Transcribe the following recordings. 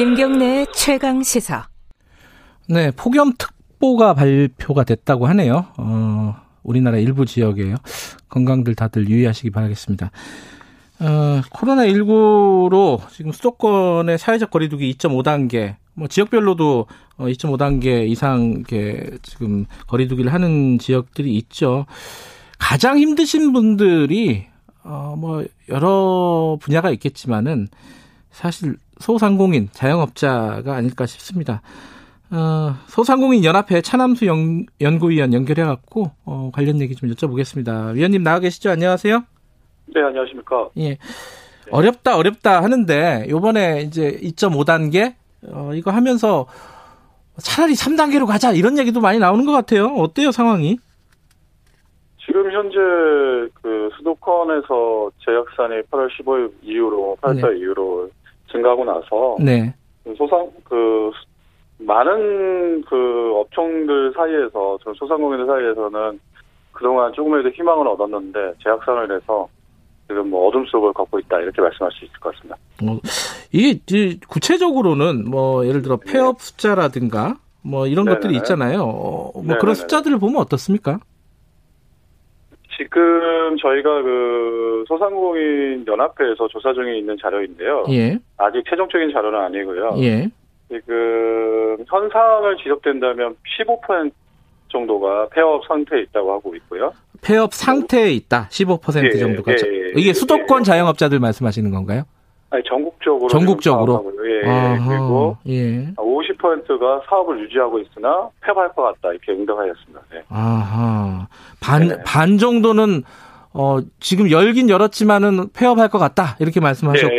김경래 최강 시사. 네, 폭염특보가 발표가 됐다고 하네요. 어, 우리나라 일부 지역에요. 건강들 다들 유의하시기 바라겠습니다. 어, 코로나19로 지금 수도권의 사회적 거리두기 2.5단계, 뭐 지역별로도 2.5단계 어, 이상 게 지금 거리두기를 하는 지역들이 있죠. 가장 힘드신 분들이 어, 뭐 여러 분야가 있겠지만은 사실 소상공인, 자영업자가 아닐까 싶습니다. 어, 소상공인 연합회 차남수 연, 연구위원 연결해 갖고 어, 관련 얘기 좀 여쭤보겠습니다. 위원님 나와 계시죠? 안녕하세요. 네, 안녕하십니까. 예. 어렵다, 어렵다 하는데, 요번에 이제 2.5단계, 어, 이거 하면서 차라리 3단계로 가자, 이런 얘기도 많이 나오는 것 같아요. 어때요, 상황이? 지금 현재 그 수도권에서 제약산이 8월 15일 이후로, 8월 네. 이후로 증가하고 나서, 네. 소상, 그, 많은 그 업종들 사이에서, 소상공인들 사이에서는 그동안 조금이라도 희망을 얻었는데, 제약산을 해서 지금 뭐 어둠 속을 걷고 있다 이렇게 말씀할 수 있을 것 같습니다. 어, 이게 구체적으로는 뭐 예를 들어 네. 폐업 숫자라든가 뭐 이런 네네네. 것들이 있잖아요. 어, 뭐 네네네. 그런 숫자들을 보면 어떻습니까? 지금 저희가 그 소상공인 연합회에서 조사 중에 있는 자료인데요. 예. 아직 최종적인 자료는 아니고요. 예. 지금 현상을 지속된다면 15% 정도가 폐업 상태에 있다고 하고 있고요. 폐업 상태에 있다. 15% 예, 정도가. 예, 예, 이게 수도권 예. 자영업자들 말씀하시는 건가요? 아니, 전국적으로. 전국적으로. 예, 그리고 예. 50%가 사업을 유지하고 있으나 폐업할 것 같다. 이렇게 응답하였습니다. 네. 아하. 반, 네. 반 정도는, 어, 지금 열긴 열었지만은 폐업할 것 같다. 이렇게 말씀하셨고.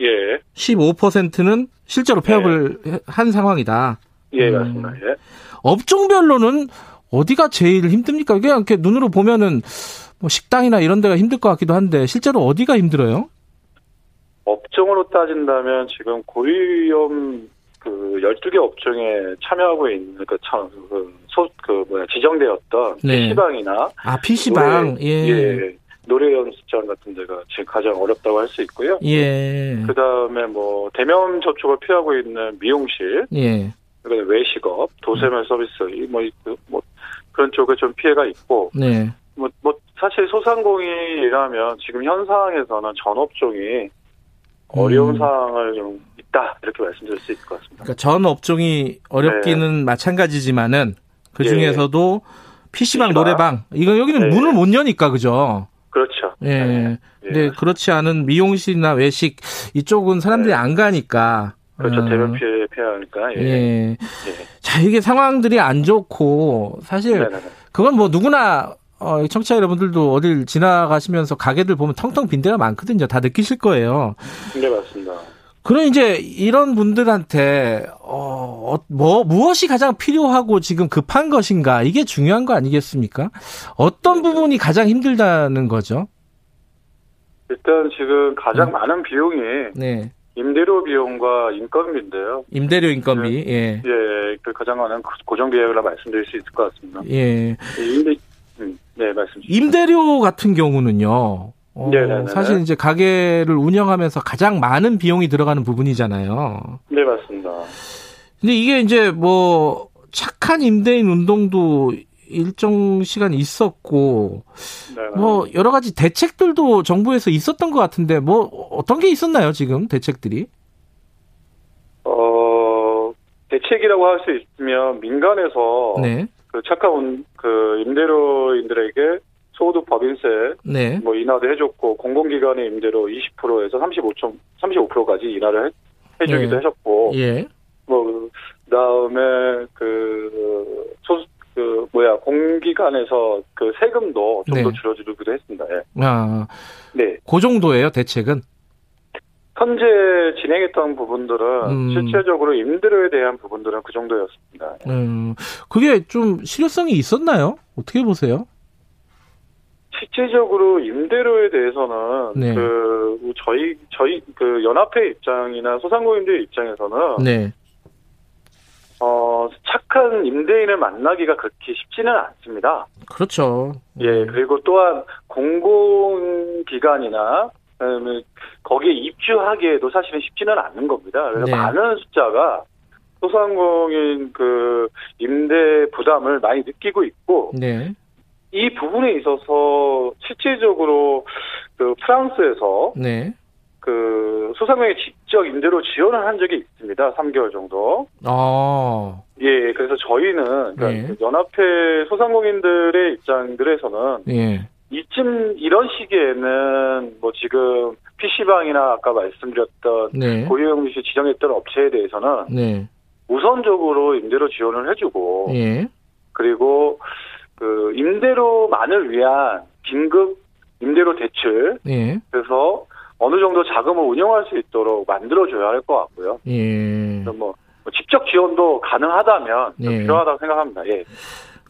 예. 15%는 실제로 폐업을 한 상황이다. 예, 맞습니다. 예. 업종별로는 어디가 제일 힘듭니까? 그냥 이렇게 눈으로 보면은 뭐 식당이나 이런 데가 힘들 것 같기도 한데 실제로 어디가 힘들어요? 업종으로 따진다면 지금 고위험 그 12개 업종에 참여하고 있는 그 참, 그, 소, 그, 뭐야, 지정되었던 네. PC방이나. 아, PC방, 노래, 예. 예. 노래 연습장 같은 데가 지금 가장 어렵다고 할 수 있고요. 예. 그 다음에 뭐, 대면 접촉을 피하고 있는 미용실. 예. 그다음에 외식업, 도세면 서비스, 뭐, 뭐, 그런 쪽에 좀 피해가 있고. 네. 뭐, 뭐, 사실 소상공인이라면 지금 현 상황에서는 전업종이 어려운 음. 상황을 좀 있다. 이렇게 말씀드릴 수 있을 것 같습니다. 그러니까 전 업종이 어렵기는 네. 마찬가지지만은 그 예. 중에서도 예. PC방, 노래방, 이거 여기는 네. 문을 못 여니까, 그죠? 그렇죠. 예. 네. 근데 그렇지 않은 미용실이나 외식 이쪽은 사람들이 네. 안 가니까 그렇죠. 음. 대면 피해 피하니까. 예. 예. 예. 자 이게 상황들이 안 좋고 사실 네네네. 그건 뭐 누구나 어, 청취자 여러분들도 어딜 지나가시면서 가게들 보면 텅텅 빈 데가 많거든요. 다 느끼실 거예요. 네 맞습니다. 그럼 이제 이런 분들한테 어, 뭐 무엇이 가장 필요하고 지금 급한 것인가 이게 중요한 거 아니겠습니까? 어떤 부분이 가장 힘들다는 거죠? 일단 지금 가장 음. 많은 비용이 네. 임대료 비용과 인건비인데요. 임대료 인건비, 네. 예. 예, 그 가장 많은 고정 비용이라 말씀드릴 수 있을 것 같습니다. 예. 임대, 음, 네, 말씀. 임대료 같은 경우는요. 어, 네, 네, 네, 사실 이제 가게를 운영하면서 가장 많은 비용이 들어가는 부분이잖아요. 네, 맞습니다. 근데 이게 이제 뭐 착한 임대인 운동도 일정 시간 있었고 네네. 뭐 여러 가지 대책들도 정부에서 있었던 것 같은데 뭐 어떤 게 있었나요 지금 대책들이? 어 대책이라고 할 수 있으면 민간에서 네. 그 착한 그 임대료인들에게 소득 법인세 네. 뭐 인하도 해줬고 공공기관의 임대료 20%에서 35점 35%까지 인하를 해, 주기도 예. 하셨고 예. 뭐 그다음에 그 소, 그 뭐야 공기관에서 그 세금도 좀더 네. 줄여주기도 했습니다. 예. 아, 네. 그 정도예요 대책은? 현재 진행했던 부분들은 음. 실질적으로 임대료에 대한 부분들은 그 정도였습니다. 음, 그게 좀 실효성이 있었나요? 어떻게 보세요? 실질적으로 임대료에 대해서는 네. 그 저희 저희 그 연합회 입장이나 소상공인들 입장에서는 네. 어, 착한 임대인을 만나기가 그렇게 쉽지는 않습니다. 그렇죠. 예, 그리고 또한 공공기관이나 거기에 입주하기에도 사실은 쉽지는 않는 겁니다. 그래서 네. 많은 숫자가 소상공인 그 임대 부담을 많이 느끼고 있고 네. 이 부분에 있어서 실질적으로 그 프랑스에서 네. 그 소상공인 직접 임대로 지원을 한 적이 있습니다. 3개월 정도. 아. 예, 그래서 저희는 그러니까 네. 그 연합회 소상공인들의 입장들에서는 예. 이쯤 이런 시기에는 뭐 지금 PC방이나 아까 말씀드렸던 네. 고유영미시 지정했던 업체에 대해서는 네. 우선적으로 임대료 지원을 해주고 예. 그리고 그 임대료만을 위한 긴급 임대료 대출 예. 그래서 어느 정도 자금을 운영할 수 있도록 만들어줘야 할 것 같고요. 예. 뭐, 뭐 직접 지원도 가능하다면 예. 필요하다고 생각합니다. 예.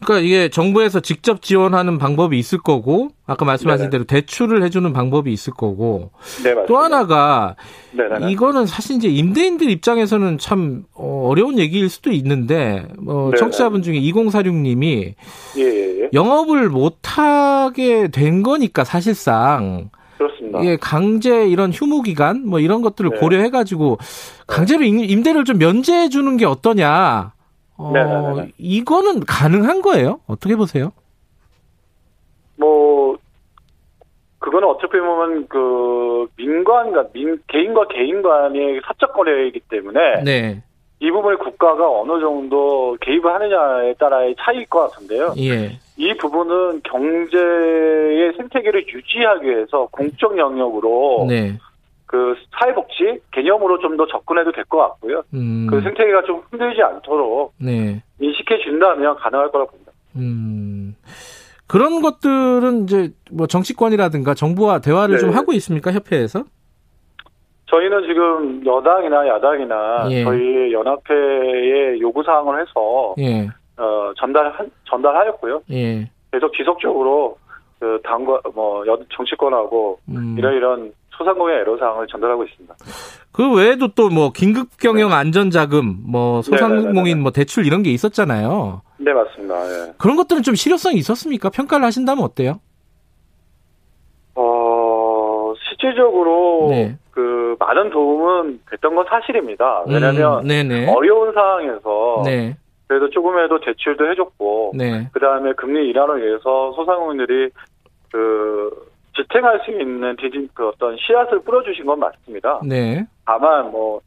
그러니까 이게 정부에서 직접 지원하는 방법이 있을 거고 아까 말씀하신 네네. 대로 대출을 해주는 방법이 있을 거고 네, 또 하나가 네네. 이거는 사실 이제 임대인들 입장에서는 참 어, 어려운 얘기일 수도 있는데 뭐 청취자분 중에 2046님이 예, 예, 예. 영업을 못하게 된 거니까 사실상 그렇습니다. 예, 강제 이런 휴무 기간 뭐 이런 것들을 네. 고려해 가지고 강제로 임대를 좀 면제해 주는 게 어떠냐. 어, 네네네. 이거는 가능한 거예요? 어떻게 보세요? 뭐 그거는 어차피 보면 그 민관과 민 개인과 개인 간의 사적 거래이기 때문에 네. 이 부분을 국가가 어느 정도 개입을 하느냐에 따라의 차이일 것 같은데요. 예. 이 부분은 경제의 생태계를 유지하기 위해서 공적 영역으로 네. 그 사회복지 개념으로 좀 더 접근해도 될 것 같고요. 음. 그 생태계가 좀 흔들리지 않도록 네. 인식해 준다면 가능할 거라고 봅니다. 음. 그런 것들은 이제 뭐 정치권이라든가 정부와 대화를 네. 좀 하고 있습니까 협회에서? 저희는 지금 여당이나 야당이나 예. 저희 연합회의 요구 사항을 해서 예. 어, 전달 전달하였고요. 예. 계속 지속적으로 그 당과 뭐 정치권하고 음. 이런 이런 소상공인 애로사항을 전달하고 있습니다. 그 외에도 또 뭐 긴급 경영 네. 안전 자금, 뭐 소상공인 네네네네. 뭐 대출 이런 게 있었잖아요. 네 맞습니다. 예. 그런 것들은 좀 실효성이 있었습니까? 평가를 하신다면 어때요? 어 실질적으로 네. 그 많은 도움은 됐던 건 사실입니다. 왜냐하면 음, 어려운 상황에서 네. 그래도 조금이라도 대출도 해줬고 네. 그 다음에 금리 인하를 위해서 소상공인들이 그 지탱할 수 있는 디진 그 어떤 씨앗을 뿌려주신 건 맞습니다. 네. 다만 뭐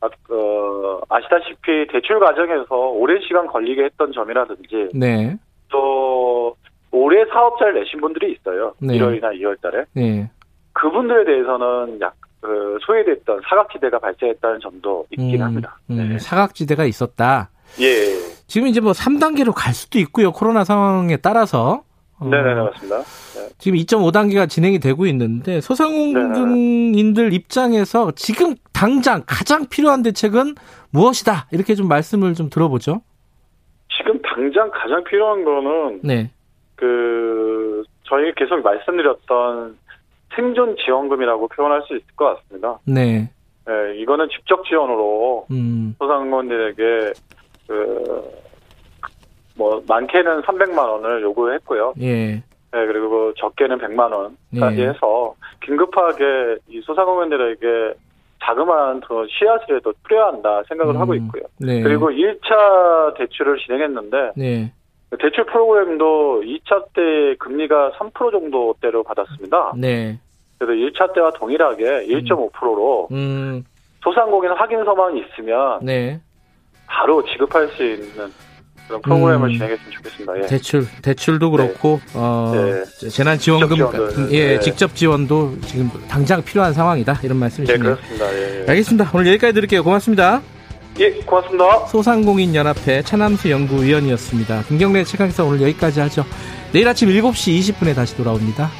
아, 어, 아시다시피 대출 과정에서 오랜 시간 걸리게 했던 점이라든지 네. 또 올해 사업자를 내신 분들이 있어요. 네. 1월이나 2월달에 네. 그분들에 대해서는 약 그 소외됐던 사각지대가 발생했다는 점도 있긴 음, 합니다. 음, 네. 사각지대가 있었다. 예. 지금 이제 뭐 3단계로 갈 수도 있고요. 코로나 상황에 따라서. 어, 네네, 맞습니다. 네. 지금 2.5단계가 진행이 되고 있는데 소상공인들 입장에서 지금 당장 가장 필요한 대책은 무엇이다 이렇게 좀 말씀을 좀 들어보죠. 지금 당장 가장 필요한 거는 네. 그 저희 계속 말씀드렸던 생존 지원금이라고 표현할 수 있을 것 같습니다. 네. 네 이거는 직접 지원으로 음. 소상공인들에게 그 뭐 많게는 300만 원을 요구했고요. 예. 네, 그리고 적게는 100만 원까지 예. 해서 긴급하게 이 소상공인들에게 자그마한 더 씨앗을 더 뿌려야 한다 생각을 음, 하고 있고요. 네. 그리고 1차 대출을 진행했는데 네. 대출 프로그램도 2차 때 금리가 3% 정도대로 받았습니다. 네. 그래서 1차 때와 동일하게 1.5%로 음. 소상공인 확인서만 있으면 네. 바로 지급할 수 있는 그런 프로그램을 음, 진행했으면 좋겠습니다. 예. 대출 대출도 그렇고 네. 어, 네. 재난지원금 같은 예 네. 직접 지원도 지금 당장 필요한 상황이다 이런 말씀이시네요. 네 그렇습니다. 예, 예. 알겠습니다. 오늘 여기까지 드릴게요. 고맙습니다. 예, 고맙습니다. 소상공인 연합회 차남수 연구위원이었습니다. 김경래 최강에서 오늘 여기까지 하죠. 내일 아침 7시 20분에 다시 돌아옵니다.